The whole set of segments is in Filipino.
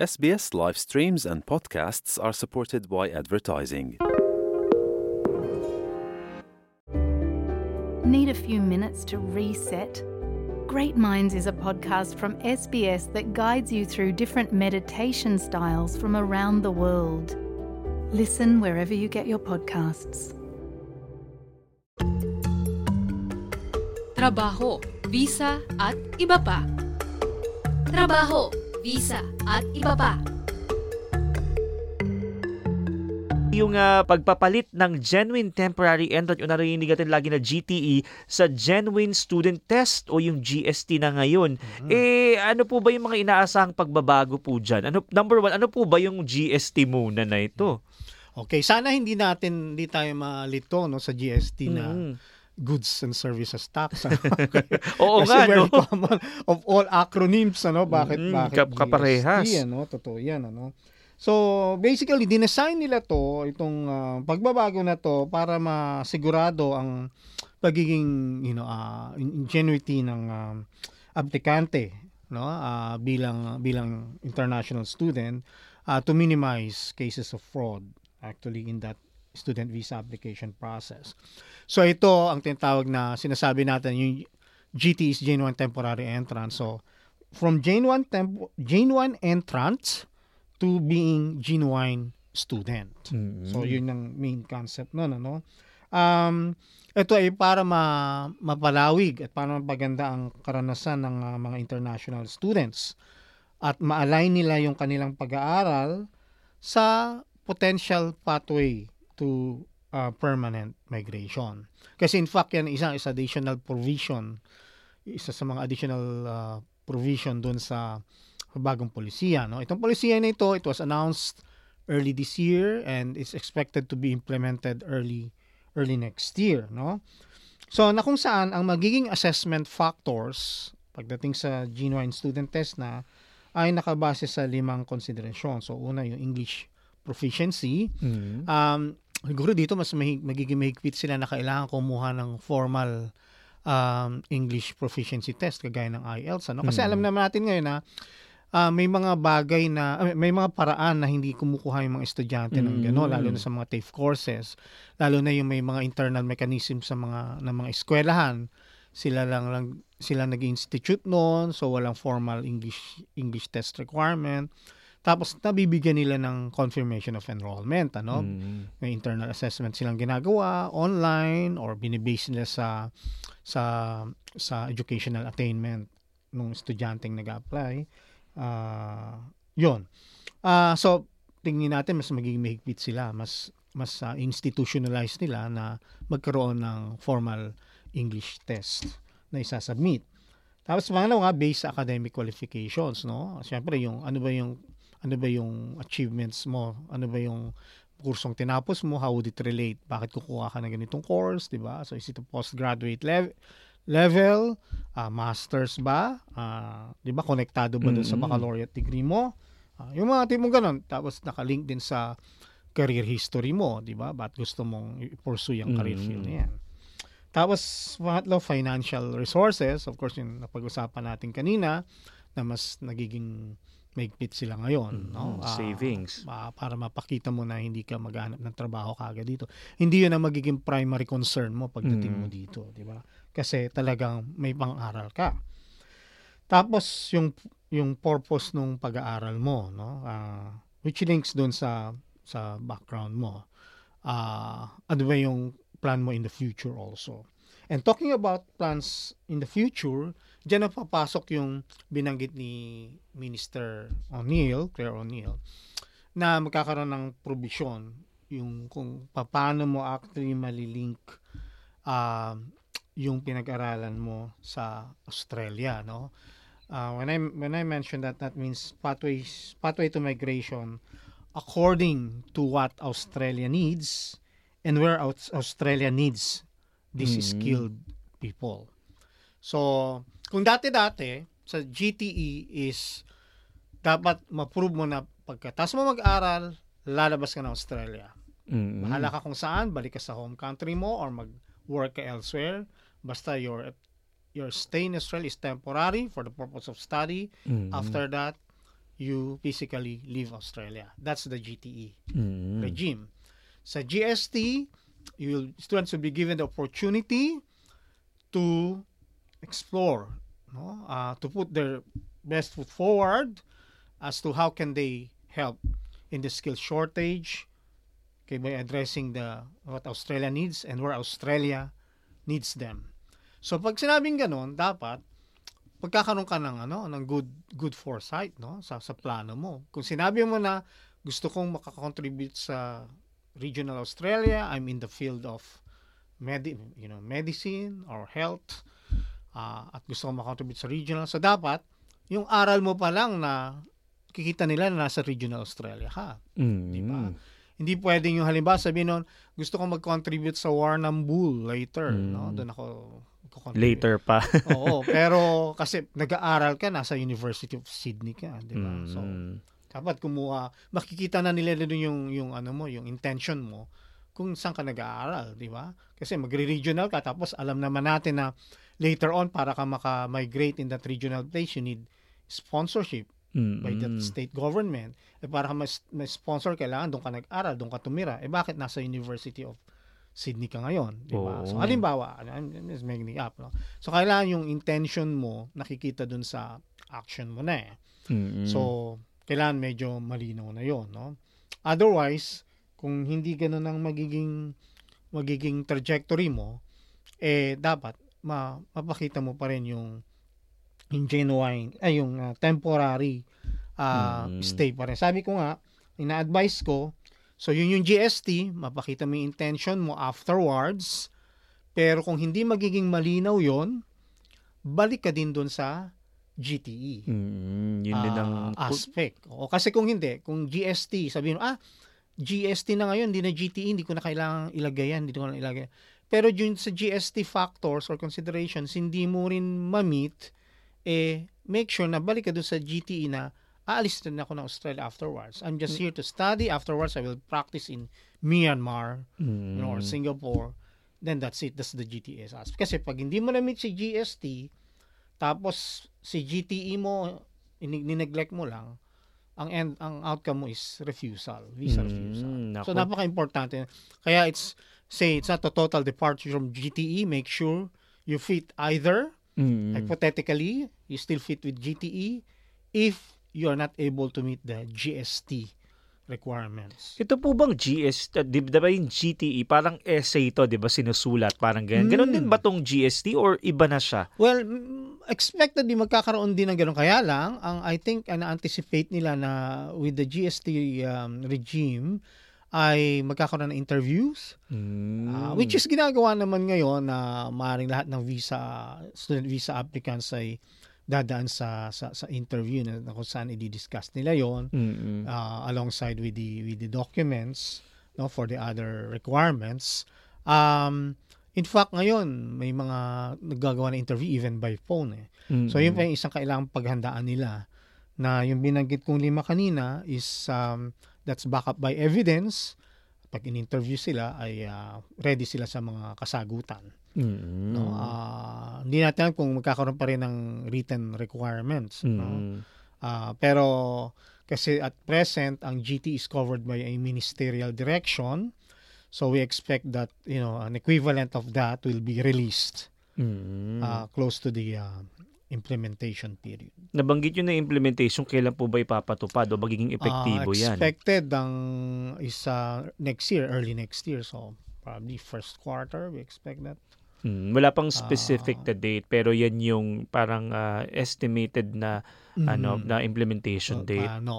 SBS live streams and podcasts are supported by advertising. Need a few minutes to reset? Great Minds is a podcast from SBS that guides you through different meditation styles from around the world. Listen wherever you get your podcasts. trabaho, visa at iba pa. Trabaho, visa at iba pa. yung ah, pagpapalit ng genuine temporary entrant yung narinig natin lagi na GTE sa genuine student test o yung GST na ngayon. Eh ano po ba yung mga inaasahang pagbabago po dyan? Ano, number one, ano po ba yung GST muna na ito? Okay, sana hindi natin hindi tayo malito no sa GST na Mm. Goods and services tax. ano? Oo Kasi nga, very no? common of all acronyms ano bakit Mm, bakit kap- kaparehas. GST ano totoo yan ano. So basically dinesign nila to itong ah, pagbabago na to para masigurado ang pagiging you know ah, ingenuity ng ah, aplikante no ah, bilang bilang international student ah, to minimize cases of fraud actually in that student visa application process. So ito ang tinatawag na sinasabi natin yung GT is genuine temporary entrance. So from genuine temp- genuine entrance to being genuine student. So yun ang main concept nun ano. Um ito ay para ma mapalawig at para mapaganda ang karanasan ng ah, mga international students at ma-align nila yung kanilang pag-aaral sa potential pathway to uh, permanent migration. Kasi in fact yan isang is additional provision. Isa sa mga additional uh, provision doon sa bagong polisiya no? Itong polisiya na ito it was announced early this year and it's expected to be implemented early early next year no? So na kung saan ang magiging assessment factors pagdating sa genuine student test na ay nakabase sa limang konsiderasyon. So una yung English proficiency. Um, siguro dito mas mahig, magiging mahigpit sila na kailangan kumuha ng formal um, English proficiency test kagaya ng IELTS. Ano? Kasi Mm. alam naman natin ngayon na ah, may mga bagay na, ah, may mga paraan na hindi kumukuha yung mga estudyante ng gano'n, Mm. lalo na sa mga TAFE courses, lalo na yung may mga internal mechanism sa mga ng mga eskwelahan. Sila lang lang sila nag-institute noon, so walang formal English English test requirement. Tapos nabibigyan nila ng confirmation of enrollment, ano? Mm. may internal assessment silang ginagawa online or binibase nila sa sa sa educational attainment ng estudyanteng nag-apply. Ah, 'yon. Ah, so tingin natin mas magiging mahigpit sila, mas mas ah, institutionalized nila na magkaroon ng formal English test na isasubmit. Tapos pangalawa nga based sa academic qualifications, no? Siyempre yung ano ba yung ano ba yung achievements mo? Ano ba yung kursong tinapos mo? How would it relate? Bakit kukuha ka ng ganitong course, 'di ba? So is it a postgraduate level? level, ah, masters ba? Ah, 'di ba konektado ba dun sa baccalaureate degree mo? Ah, yung mga tipong ganun. Tapos nakalink din sa career history mo, 'di ba? Ba't gusto mong i-pursue yung career Mm. field na yan? Tapos, pangatlo, financial resources. Of course, yung napag-usapan natin kanina na mas nagiging maigpit sila ngayon. no? Mm, Ah, savings. ah, para mapakita mo na hindi ka maghanap ng trabaho kagad dito. Hindi yun ang magiging primary concern mo pagdating mo Mm. dito. di ba? Kasi talagang may pang-aral ka. Tapos, yung yung purpose nung pag-aaral mo, no? Ah, which links doon sa sa background mo. Ah, ano ba yung plan mo in the future also? And talking about plans in the future, diyan na papasok yung binanggit ni Minister O'Neill, Claire O'Neill, na magkakaroon ng provision yung kung paano mo actually malilink ah, yung pinag-aralan mo sa Australia, no? Uh, when I when I mentioned that that means pathways pathway to migration according to what Australia needs and where Aus- Australia needs these Mhm. skilled people. So, kung dati-dati sa GTE is dapat ma-prove mo na pagkatapos mo mag-aral, lalabas ka ng Australia. Mm. Bahala ka kung saan, balik ka sa home country mo or mag-work ka elsewhere. Basta your your stay in Australia is temporary for the purpose of study. Mm. After that, you physically leave Australia. That's the GTE Mm. regime. Sa GST, you students will be given the opportunity to explore, no? Uh, to put their best foot forward as to how can they help in the skill shortage, okay, by addressing the what Australia needs and where Australia needs them. So pag sinabing ganun, dapat pagkakaroon ka ng ano ng good good foresight no sa sa plano mo. Kung sinabi mo na gusto kong makakontribute sa regional Australia, I'm in the field of medi you know, medicine or health ah, at gusto kong makakontribute sa regional. So dapat yung aral mo pa lang na kikita nila na nasa regional Australia ka. Mm. Di ba? Hindi pwedeng yung halimbawa sabihin nun, gusto kong mag-contribute sa Warrnam Bull later. No? Mm. Doon ako. Later pa. Oo, pero kasi nag-aaral ka, nasa University of Sydney ka, di ba? So, Mm. Dapat kumuha, makikita na nila doon yung, yung ano mo, yung intention mo, kung saan ka nag-aaral, di ba? Kasi magre-regional ka, tapos alam naman natin na later on, para ka maka-migrate in that regional place, you need sponsorship Mm. by that state government. Eh, para ka mas, mas sponsor, kailangan doon ka nag-aral, doon ka tumira. Eh, bakit nasa University of Sydney ka ngayon, di ba? So, Oo. halimbawa, I'm just making it up, no? So, kailangan yung intention mo nakikita doon sa action mo na eh. Mm. So, kailangan medyo malinaw na yon, no? Otherwise, kung hindi ganun ang magiging magiging trajectory mo, eh dapat ma mapakita mo pa rin yung yung genuine ay yung ah, temporary ah, Mm. stay pa rin. Sabi ko nga, ina-advise ko, so yun yung GST, mapakita mo yung intention mo afterwards, pero kung hindi magiging malinaw yon balik ka din doon sa GTE Mm. Yun din ang ah, aspect. O kasi kung hindi, kung GST, sabihin mo, ah, GST na ngayon, hindi na GTE, hindi ko na kailangan ilagay yan, hindi ko na ilagay. Pero dun sa GST factors or considerations, hindi mo rin ma-meet, eh, make sure na balik ka dun sa GTE na aalis din ako ng Australia afterwards. I'm just here to study. Afterwards, I will practice in Myanmar you Mm. know, or Singapore. Then that's it. That's the GTS aspect. Kasi pag hindi mo na-meet si GST, tapos si GTE mo, nineglect mo lang, ang end, ang outcome mo is refusal, visa Mm, refusal. So nako. napaka-importante. Kaya it's say it's not a total departure from GTE. Make sure you fit either. Mm. Hypothetically, you still fit with GTE if you are not able to meet the GST requirements. Ito po bang GST, di, di ba yung GTE, parang essay to, di ba, sinusulat, parang ganyan. Ganon Mm. din ba tong GST or iba na siya? Well, expected din magkakaroon din ng ganun. Kaya lang, ang I think ang anticipate nila na with the GST um, regime ay magkakaroon ng interviews Mm. ah, which is ginagawa naman ngayon na maaaring lahat ng visa student visa applicants ay dadaan sa sa, sa interview na, na kung saan i-discuss nila yon Mm-mm. uh, alongside with the with the documents no for the other requirements um in fact ngayon may mga naggagawa ng interview even by phone eh so yun pa yung isang kailangang paghandaan nila na yung binanggit kong lima kanina is um, that's back up by evidence pag in-interview sila ay uh, ready sila sa mga kasagutan Mm-mm. no Ah, hindi natin alam kung magkakaroon pa rin ng written requirements no? Mm. Ah, pero kasi at present ang GT is covered by a ministerial direction. So we expect that, you know, an equivalent of that will be released Mm. ah, close to the ah, implementation period. Nabanggit yun na implementation, kailan po ba ipapatupad o magiging epektibo Ah, yan? expected ang is ah, next year, early next year. So probably first quarter, we expect that. Mm, wala pang specific Ah. na date pero yan yung parang ah, estimated na ano Mhm. na implementation So, date. ano,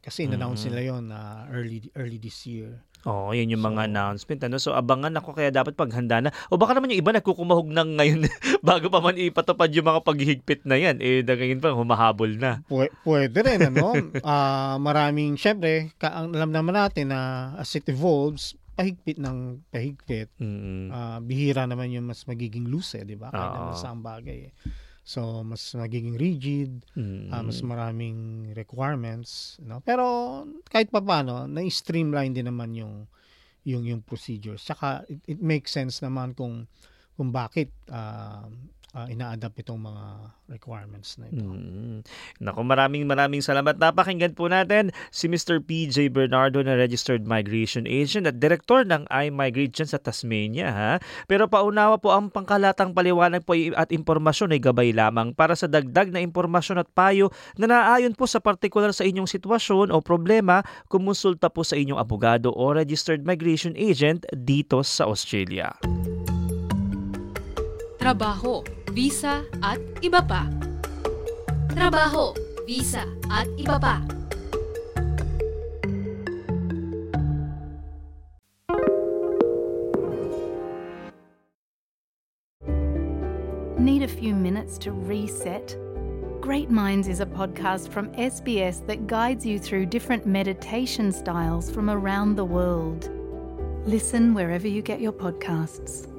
kasi in-announce Mm. nila yon na early early this year. Oo, yun yung mga So- announcement. Ano? So, abangan ako kaya dapat paghanda na. O baka naman yung iba nagkukumahog ng ngayon bago pa man ipatupad yung mga paghihigpit na yan. Eh, na ngayon pa, humahabol na. Pwe- pwede rin, ano? Ah, maraming, syempre, ka- alam naman natin na as it evolves, pahigpit ng pahigpit. Mm. Ah, bihira naman yung mas magiging loose, eh, di ba? Kahit naman sa ang bagay. eh. So, mas magiging rigid, Mm. ah, mas maraming requirements, no? Pero kahit pa paano, na-streamline din naman yung yung yung procedures. Saka it, it makes sense naman kung kung bakit ah, ah, ina-adapt itong mga requirements na ito. Mm. Naku, maraming maraming salamat. Napakinggan po natin si Mr. PJ Bernardo na Registered Migration Agent at Direktor ng iMigrate dyan sa Tasmania. Ha? Pero paunawa po ang pangkalatang paliwanag po at impormasyon ay gabay lamang para sa dagdag na impormasyon at payo na naayon po sa partikular sa inyong sitwasyon o problema, kumonsulta po sa inyong abogado o Registered Migration Agent dito sa Australia. Trabaho, visa at iba pa. Trabaho, visa at iba pa. Need a few minutes to reset? Great Minds is a podcast from SBS that guides you through different meditation styles from around the world. Listen wherever you get your podcasts.